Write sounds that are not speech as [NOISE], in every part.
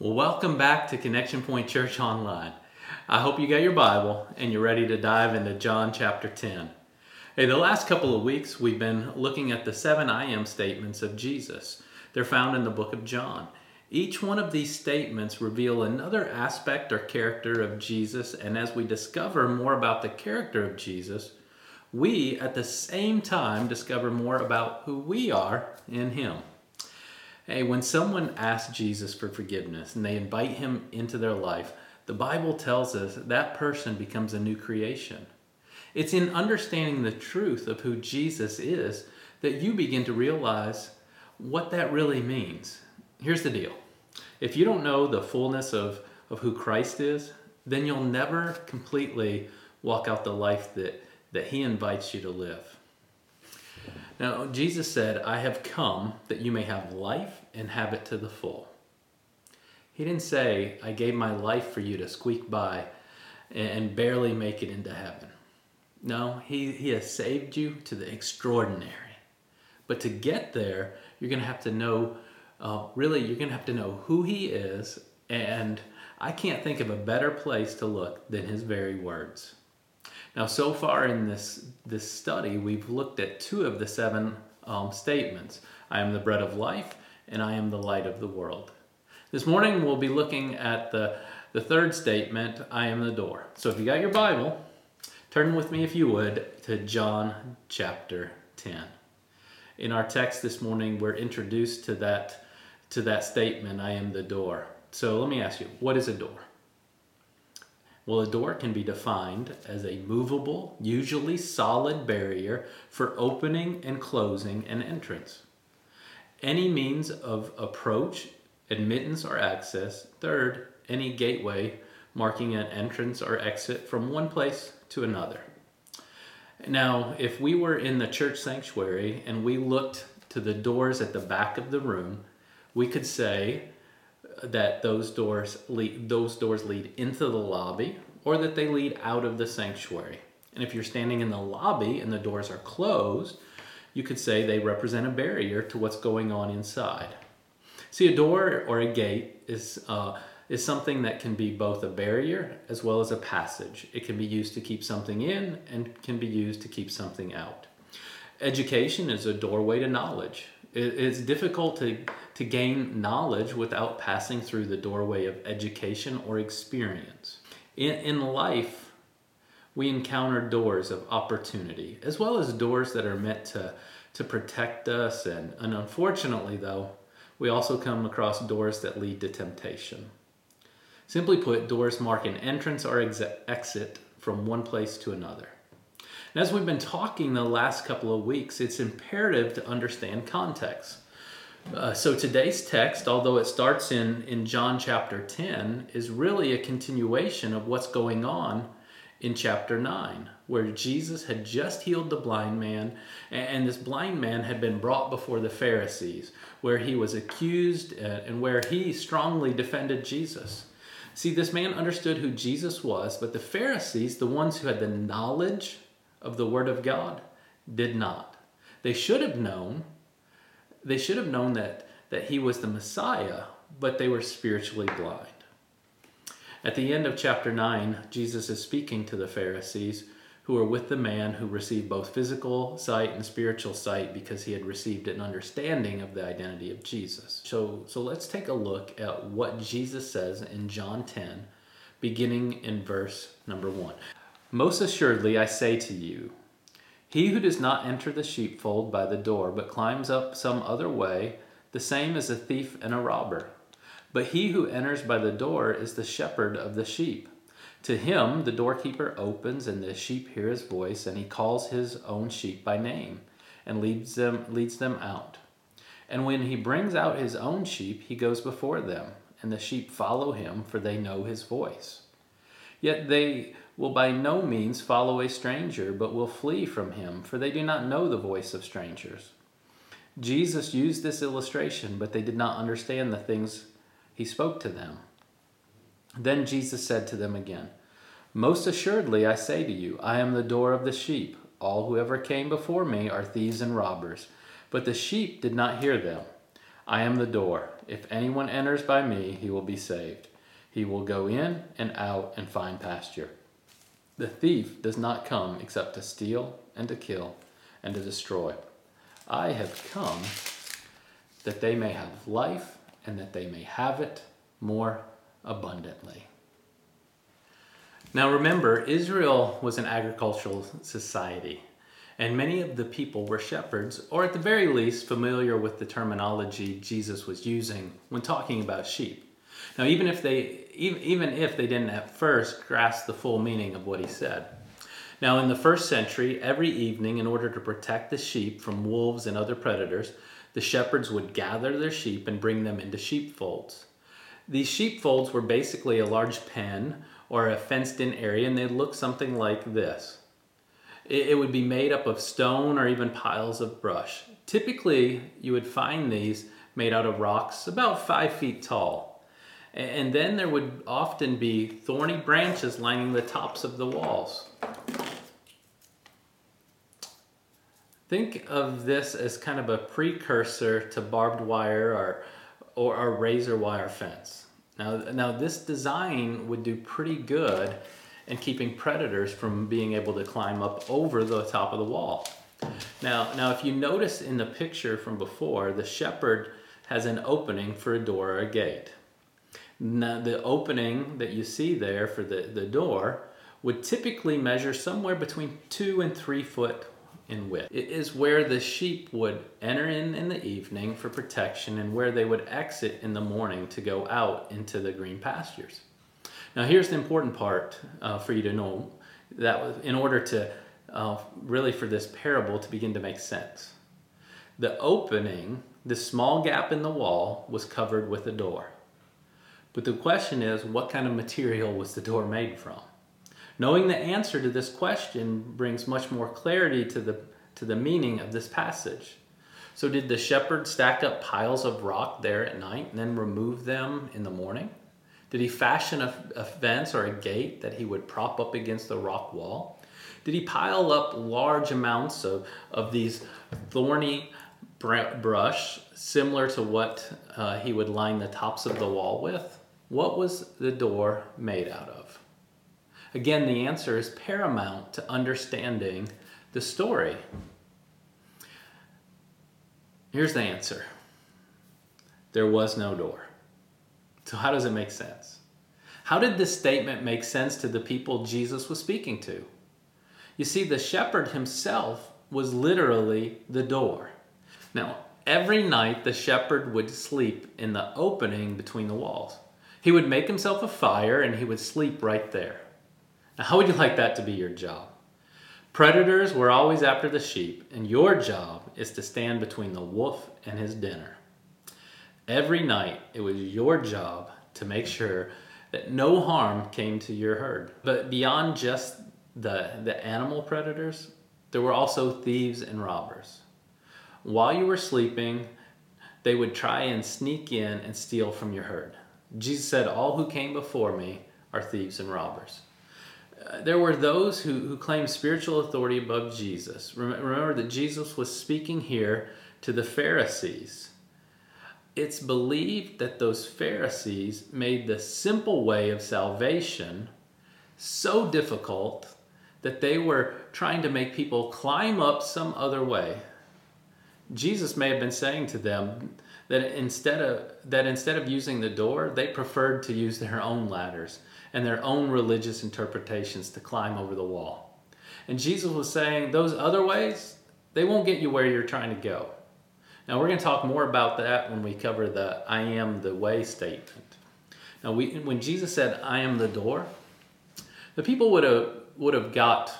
Well, welcome back to Connection Point Church Online. I hope you got your Bible and you're ready to dive into John chapter 10. Hey, the last couple of weeks we've been looking at the seven I am statements of Jesus. They're found in the book of John. Each one of these statements reveal another aspect or character of Jesus, and as we discover more about the character of Jesus, we at the same time discover more about who we are in Him. Hey, when someone asks Jesus for forgiveness and they invite Him into their life, the Bible tells us that person becomes a new creation. It's in understanding the truth of who Jesus is that you begin to realize what that really means. Here's the deal if you don't know the fullness of, of who Christ is, then you'll never completely walk out the life that, that He invites you to live. Now, Jesus said, I have come that you may have life and have it to the full. He didn't say, I gave my life for you to squeak by and barely make it into heaven. No, he, he has saved you to the extraordinary. But to get there, you're going to have to know, uh, really, you're going to have to know who He is. And I can't think of a better place to look than His very words. Now, so far in this, this study, we've looked at two of the seven um, statements I am the bread of life, and I am the light of the world. This morning, we'll be looking at the, the third statement I am the door. So, if you got your Bible, turn with me, if you would, to John chapter 10. In our text this morning, we're introduced to that, to that statement I am the door. So, let me ask you, what is a door? Well, a door can be defined as a movable, usually solid barrier for opening and closing an entrance. Any means of approach, admittance, or access. Third, any gateway marking an entrance or exit from one place to another. Now, if we were in the church sanctuary and we looked to the doors at the back of the room, we could say that those doors lead, those doors lead into the lobby or that they lead out of the sanctuary. And if you're standing in the lobby and the doors are closed, you could say they represent a barrier to what's going on inside. See, a door or a gate is, uh, is something that can be both a barrier as well as a passage. It can be used to keep something in and can be used to keep something out. Education is a doorway to knowledge. It's difficult to, to gain knowledge without passing through the doorway of education or experience. In, in life, we encounter doors of opportunity, as well as doors that are meant to, to protect us. And, and unfortunately, though, we also come across doors that lead to temptation. Simply put, doors mark an entrance or ex- exit from one place to another. And as we've been talking the last couple of weeks, it's imperative to understand context. Uh, so today's text, although it starts in, in John chapter 10, is really a continuation of what's going on in chapter 9, where Jesus had just healed the blind man, and this blind man had been brought before the Pharisees, where he was accused uh, and where he strongly defended Jesus. See, this man understood who Jesus was, but the Pharisees, the ones who had the knowledge of the Word of God, did not. They should have known they should have known that, that he was the Messiah, but they were spiritually blind. At the end of chapter 9, Jesus is speaking to the Pharisees who are with the man who received both physical sight and spiritual sight because he had received an understanding of the identity of Jesus. So, so let's take a look at what Jesus says in John 10, beginning in verse number 1. Most assuredly, I say to you, he who does not enter the sheepfold by the door, but climbs up some other way, the same is a thief and a robber. But he who enters by the door is the shepherd of the sheep. To him the doorkeeper opens, and the sheep hear his voice, and he calls his own sheep by name, and leads them, leads them out. And when he brings out his own sheep, he goes before them, and the sheep follow him, for they know his voice. Yet they will by no means follow a stranger, but will flee from him, for they do not know the voice of strangers. Jesus used this illustration, but they did not understand the things he spoke to them. Then Jesus said to them again, Most assuredly I say to you, I am the door of the sheep. All who ever came before me are thieves and robbers, but the sheep did not hear them. I am the door. If anyone enters by me, he will be saved. He will go in and out and find pasture. The thief does not come except to steal and to kill and to destroy. I have come that they may have life and that they may have it more abundantly. Now remember, Israel was an agricultural society, and many of the people were shepherds, or at the very least, familiar with the terminology Jesus was using when talking about sheep. Now, even if they even even if they didn't at first grasp the full meaning of what he said. Now, in the first century, every evening, in order to protect the sheep from wolves and other predators, the shepherds would gather their sheep and bring them into sheepfolds. These sheepfolds were basically a large pen or a fenced in area, and they'd look something like this. It, would be made up of stone or even piles of brush. Typically, you would find these made out of rocks about five feet tall. And then there would often be thorny branches lining the tops of the walls. Think of this as kind of a precursor to barbed wire or, or a razor wire fence. Now, now this design would do pretty good in keeping predators from being able to climb up over the top of the wall. Now, now if you notice in the picture from before, the shepherd has an opening for a door or a gate. Now, the opening that you see there for the, the door would typically measure somewhere between two and three foot in width. It is where the sheep would enter in in the evening for protection and where they would exit in the morning to go out into the green pastures. Now here's the important part uh, for you to know that in order to uh, really for this parable to begin to make sense. The opening, the small gap in the wall was covered with a door. But the question is, what kind of material was the door made from? Knowing the answer to this question brings much more clarity to the, to the meaning of this passage. So, did the shepherd stack up piles of rock there at night and then remove them in the morning? Did he fashion a, a fence or a gate that he would prop up against the rock wall? Did he pile up large amounts of, of these thorny brush, similar to what uh, he would line the tops of the wall with? What was the door made out of? Again, the answer is paramount to understanding the story. Here's the answer there was no door. So, how does it make sense? How did this statement make sense to the people Jesus was speaking to? You see, the shepherd himself was literally the door. Now, every night the shepherd would sleep in the opening between the walls. He would make himself a fire and he would sleep right there. Now, how would you like that to be your job? Predators were always after the sheep, and your job is to stand between the wolf and his dinner. Every night, it was your job to make sure that no harm came to your herd. But beyond just the, the animal predators, there were also thieves and robbers. While you were sleeping, they would try and sneak in and steal from your herd. Jesus said, All who came before me are thieves and robbers uh, there were those who, who claimed spiritual authority above Jesus. Remember that Jesus was speaking here to the Pharisees. It's believed that those Pharisees made the simple way of salvation so difficult that they were trying to make people climb up some other way. Jesus may have been saying to them that instead of that instead of using the door, they preferred to use their own ladders and their own religious interpretations to climb over the wall. And Jesus was saying, those other ways, they won't get you where you're trying to go. Now, we're going to talk more about that when we cover the I am the way statement. Now, we, when Jesus said, I am the door, the people would have, would have got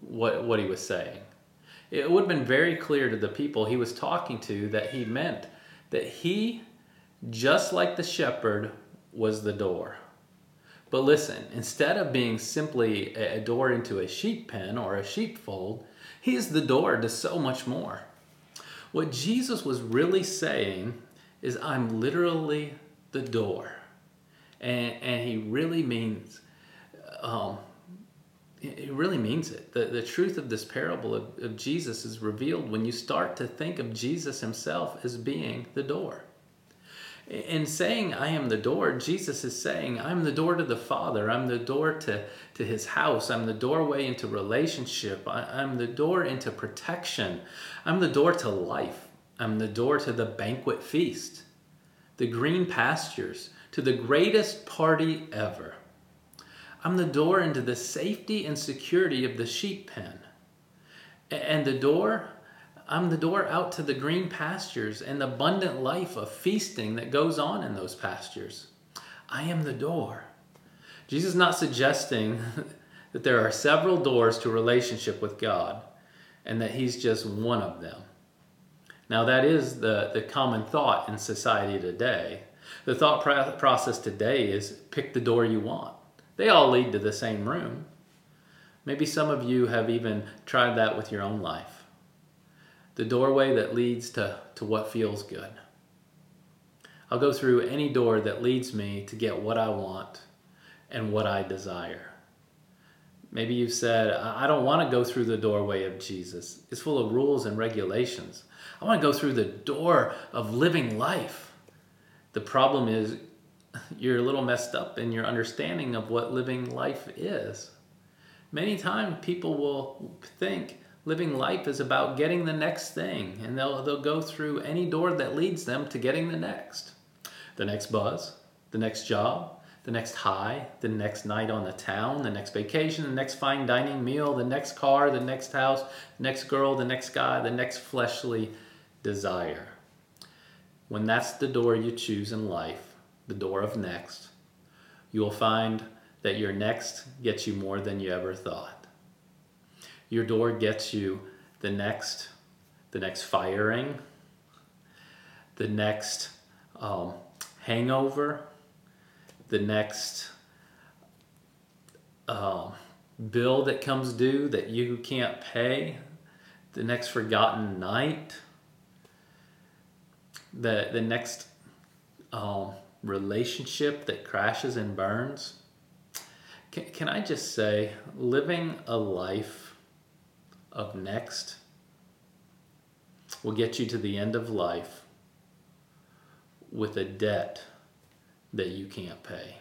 what, what he was saying. It would have been very clear to the people he was talking to that he meant that he, just like the shepherd, was the door. But listen, instead of being simply a door into a sheep pen or a sheepfold, he is the door to so much more. What Jesus was really saying is, I'm literally the door. And, and he really means, um, he really means it. The, the truth of this parable of, of Jesus is revealed when you start to think of Jesus himself as being the door. In saying, I am the door, Jesus is saying, I'm the door to the Father. I'm the door to, to his house. I'm the doorway into relationship. I, I'm the door into protection. I'm the door to life. I'm the door to the banquet feast, the green pastures, to the greatest party ever. I'm the door into the safety and security of the sheep pen. And the door, I'm the door out to the green pastures and the abundant life of feasting that goes on in those pastures. I am the door. Jesus is not suggesting [LAUGHS] that there are several doors to relationship with God and that He's just one of them. Now, that is the, the common thought in society today. The thought process today is pick the door you want. They all lead to the same room. Maybe some of you have even tried that with your own life. The doorway that leads to, to what feels good. I'll go through any door that leads me to get what I want and what I desire. Maybe you've said, I don't want to go through the doorway of Jesus. It's full of rules and regulations. I want to go through the door of living life. The problem is you're a little messed up in your understanding of what living life is. Many times people will think living life is about getting the next thing, and they'll, they'll go through any door that leads them to getting the next. The next buzz, the next job, the next high, the next night on the town, the next vacation, the next fine dining meal, the next car, the next house, the next girl, the next guy, the next fleshly desire. When that's the door you choose in life, the door of next, you will find that your next gets you more than you ever thought. Your door gets you the next, the next firing, the next um, hangover, the next uh, bill that comes due that you can't pay, the next forgotten night, the the next um, relationship that crashes and burns. Can, can I just say, living a life of next will get you to the end of life with a debt that you can't pay.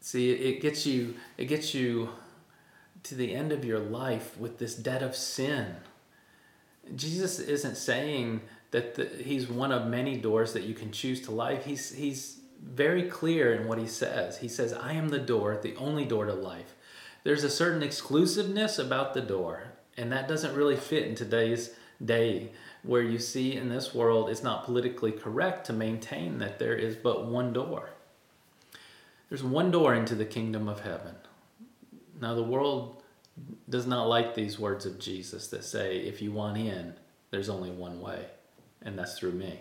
See, it gets you it gets you to the end of your life with this debt of sin. Jesus isn't saying that the, he's one of many doors that you can choose to life. He's, he's very clear in what he says. He says, I am the door, the only door to life. There's a certain exclusiveness about the door, and that doesn't really fit in today's day where you see in this world it's not politically correct to maintain that there is but one door. There's one door into the kingdom of heaven. Now, the world does not like these words of Jesus that say, if you want in, there's only one way and that's through me.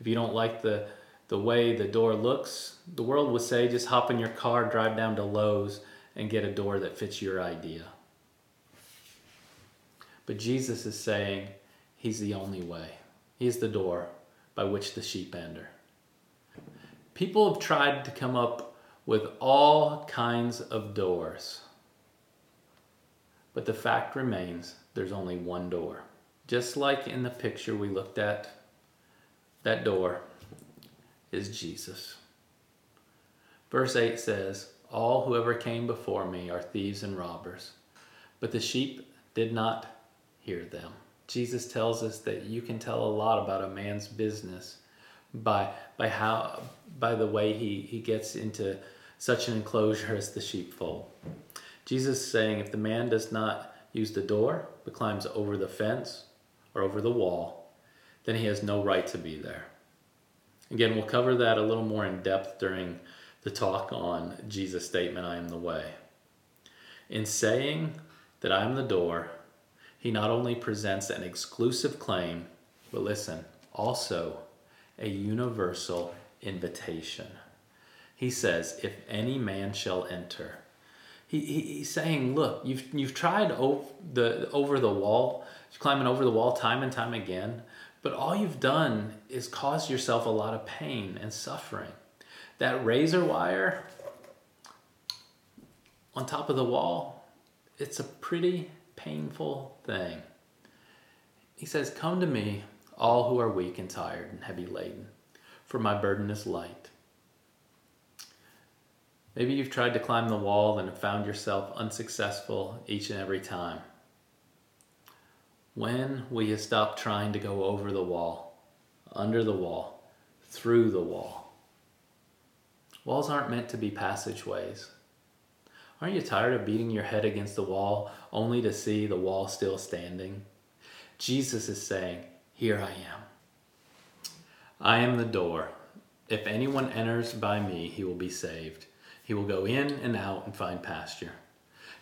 If you don't like the the way the door looks, the world would say just hop in your car, drive down to Lowe's, and get a door that fits your idea. But Jesus is saying he's the only way. He's the door by which the sheep enter. People have tried to come up with all kinds of doors. But the fact remains there's only one door. Just like in the picture we looked at, that door is Jesus. Verse 8 says, All who ever came before me are thieves and robbers, but the sheep did not hear them. Jesus tells us that you can tell a lot about a man's business by, by, how, by the way he, he gets into such an enclosure as the sheepfold. Jesus is saying if the man does not use the door, but climbs over the fence, or over the wall, then he has no right to be there. Again, we'll cover that a little more in depth during the talk on Jesus' statement, I am the way. In saying that I am the door, he not only presents an exclusive claim, but listen, also a universal invitation. He says, If any man shall enter, he, he, he's saying, Look, you've, you've tried over the, over the wall climbing over the wall time and time again, but all you've done is cause yourself a lot of pain and suffering. That razor wire on top of the wall, it's a pretty painful thing. He says, Come to me, all who are weak and tired and heavy laden, for my burden is light. Maybe you've tried to climb the wall and have found yourself unsuccessful each and every time. When will you stop trying to go over the wall, under the wall, through the wall? Walls aren't meant to be passageways. Aren't you tired of beating your head against the wall only to see the wall still standing? Jesus is saying, Here I am. I am the door. If anyone enters by me, he will be saved. He will go in and out and find pasture.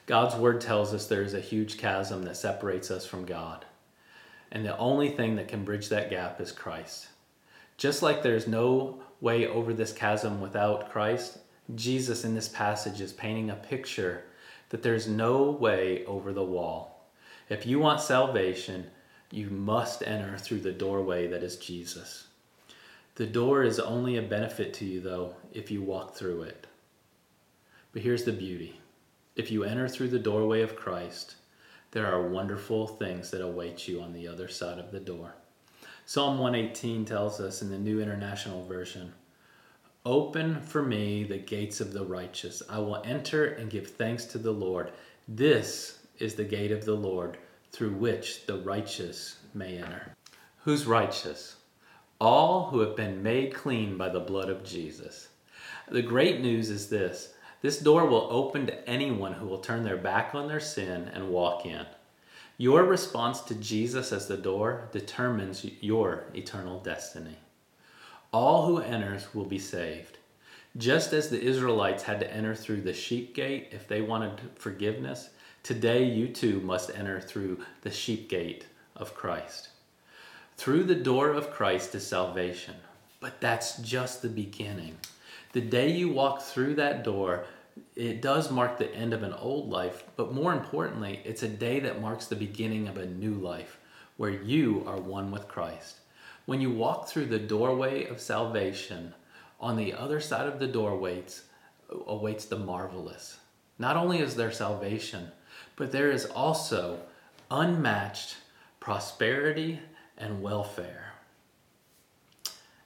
God's word tells us there is a huge chasm that separates us from God. And the only thing that can bridge that gap is Christ. Just like there's no way over this chasm without Christ, Jesus in this passage is painting a picture that there's no way over the wall. If you want salvation, you must enter through the doorway that is Jesus. The door is only a benefit to you, though, if you walk through it. But here's the beauty if you enter through the doorway of Christ, there are wonderful things that await you on the other side of the door. Psalm 118 tells us in the New International Version Open for me the gates of the righteous. I will enter and give thanks to the Lord. This is the gate of the Lord through which the righteous may enter. Who's righteous? All who have been made clean by the blood of Jesus. The great news is this this door will open to anyone who will turn their back on their sin and walk in. Your response to Jesus as the door determines your eternal destiny. All who enters will be saved. Just as the Israelites had to enter through the sheep gate if they wanted forgiveness, today you too must enter through the sheep gate of Christ. Through the door of Christ is salvation, but that's just the beginning. The day you walk through that door, it does mark the end of an old life, but more importantly, it's a day that marks the beginning of a new life where you are one with Christ. When you walk through the doorway of salvation, on the other side of the door waits, awaits the marvelous. Not only is there salvation, but there is also unmatched prosperity and welfare.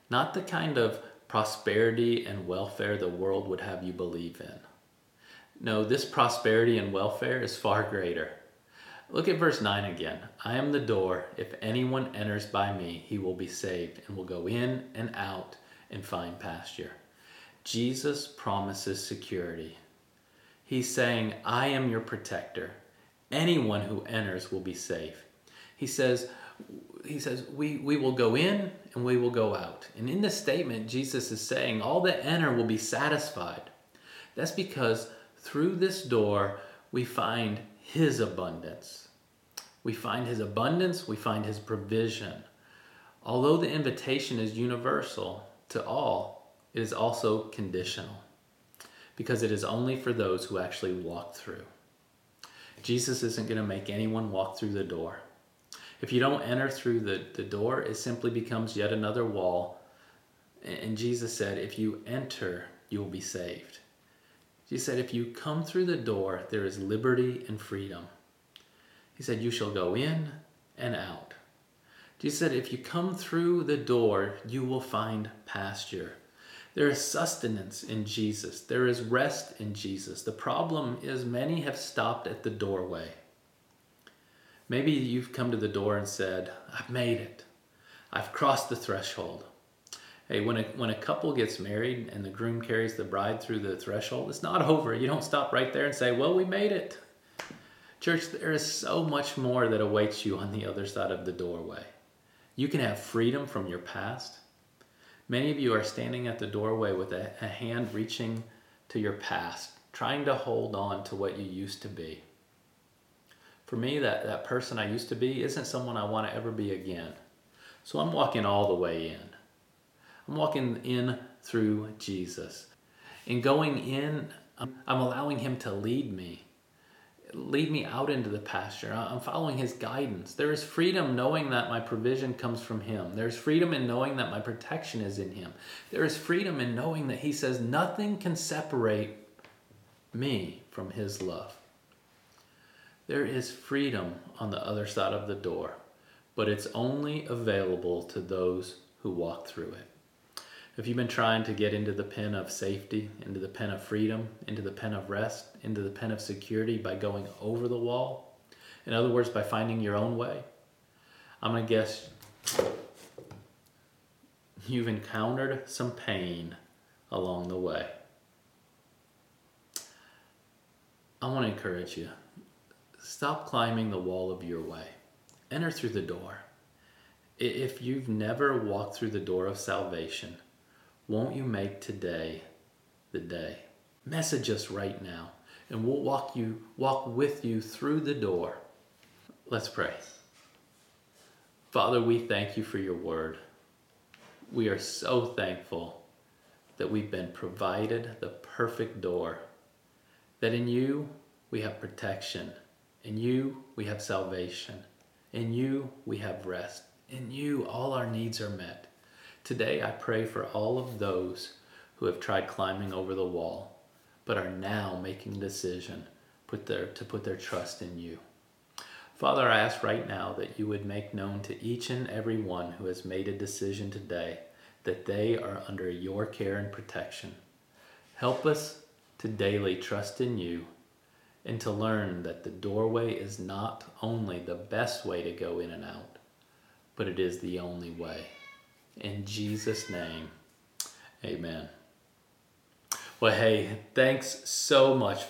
Not the kind of prosperity and welfare the world would have you believe in. No, this prosperity and welfare is far greater. Look at verse 9 again. I am the door. If anyone enters by me, he will be saved and will go in and out and find pasture. Jesus promises security. He's saying, I am your protector. Anyone who enters will be safe. He says, he says, we, we will go in and we will go out. And in this statement, Jesus is saying, all that enter will be satisfied. That's because through this door, we find his abundance. We find his abundance, we find his provision. Although the invitation is universal to all, it is also conditional because it is only for those who actually walk through. Jesus isn't going to make anyone walk through the door. If you don't enter through the, the door, it simply becomes yet another wall. And Jesus said, if you enter, you will be saved. Jesus said, if you come through the door, there is liberty and freedom. He said, you shall go in and out. Jesus said, if you come through the door, you will find pasture. There is sustenance in Jesus. There is rest in Jesus. The problem is many have stopped at the doorway. Maybe you've come to the door and said, I've made it. I've crossed the threshold. Hey, when a, when a couple gets married and the groom carries the bride through the threshold, it's not [LAUGHS] over. You don't stop right there and say, Well, we made it. Church, there is so much more that awaits you on the other side of the doorway. You can have freedom from your past. Many of you are standing at the doorway with a, a hand reaching to your past, trying to hold on to what you used to be for me, that, that person I used to be isn't someone I want to ever be again. So I'm walking all the way in. I'm walking in through Jesus. In going in, um, I'm allowing Him to lead me, lead me out into the pasture. I'm following His guidance. There is freedom knowing that my provision comes from Him. There's freedom in knowing that my protection is in Him. There is freedom in knowing that He says nothing can separate me from His love. There is freedom on the other side of the door, but it's only available to those who walk through it. If you've been trying to get into the pen of safety, into the pen of freedom, into the pen of rest, into the pen of security by going over the wall, in other words, by finding your own way, I'm going to guess you've encountered some pain along the way. I want to encourage you stop climbing the wall of your way, enter through the door. If you've never walked through the door of salvation, won't you make today the day? Message us right now, and we'll walk you walk with you through the door. Let's pray. Father, we thank you for your word. We are so thankful that we've been provided the perfect door, that in you we have protection, in you we have salvation, in you we have rest, in you all our needs are met. Today I pray for all of those who have tried climbing over the wall, but are now making a decision put their, to put their trust in you. Father, I ask right now that you would make known to each and every one who has made a decision today that they are under your care and protection. Help us to daily trust in you and to learn that the doorway is not only the best way to go in and out, but it is the only way. In Jesus' name, amen. Well, hey, thanks so much for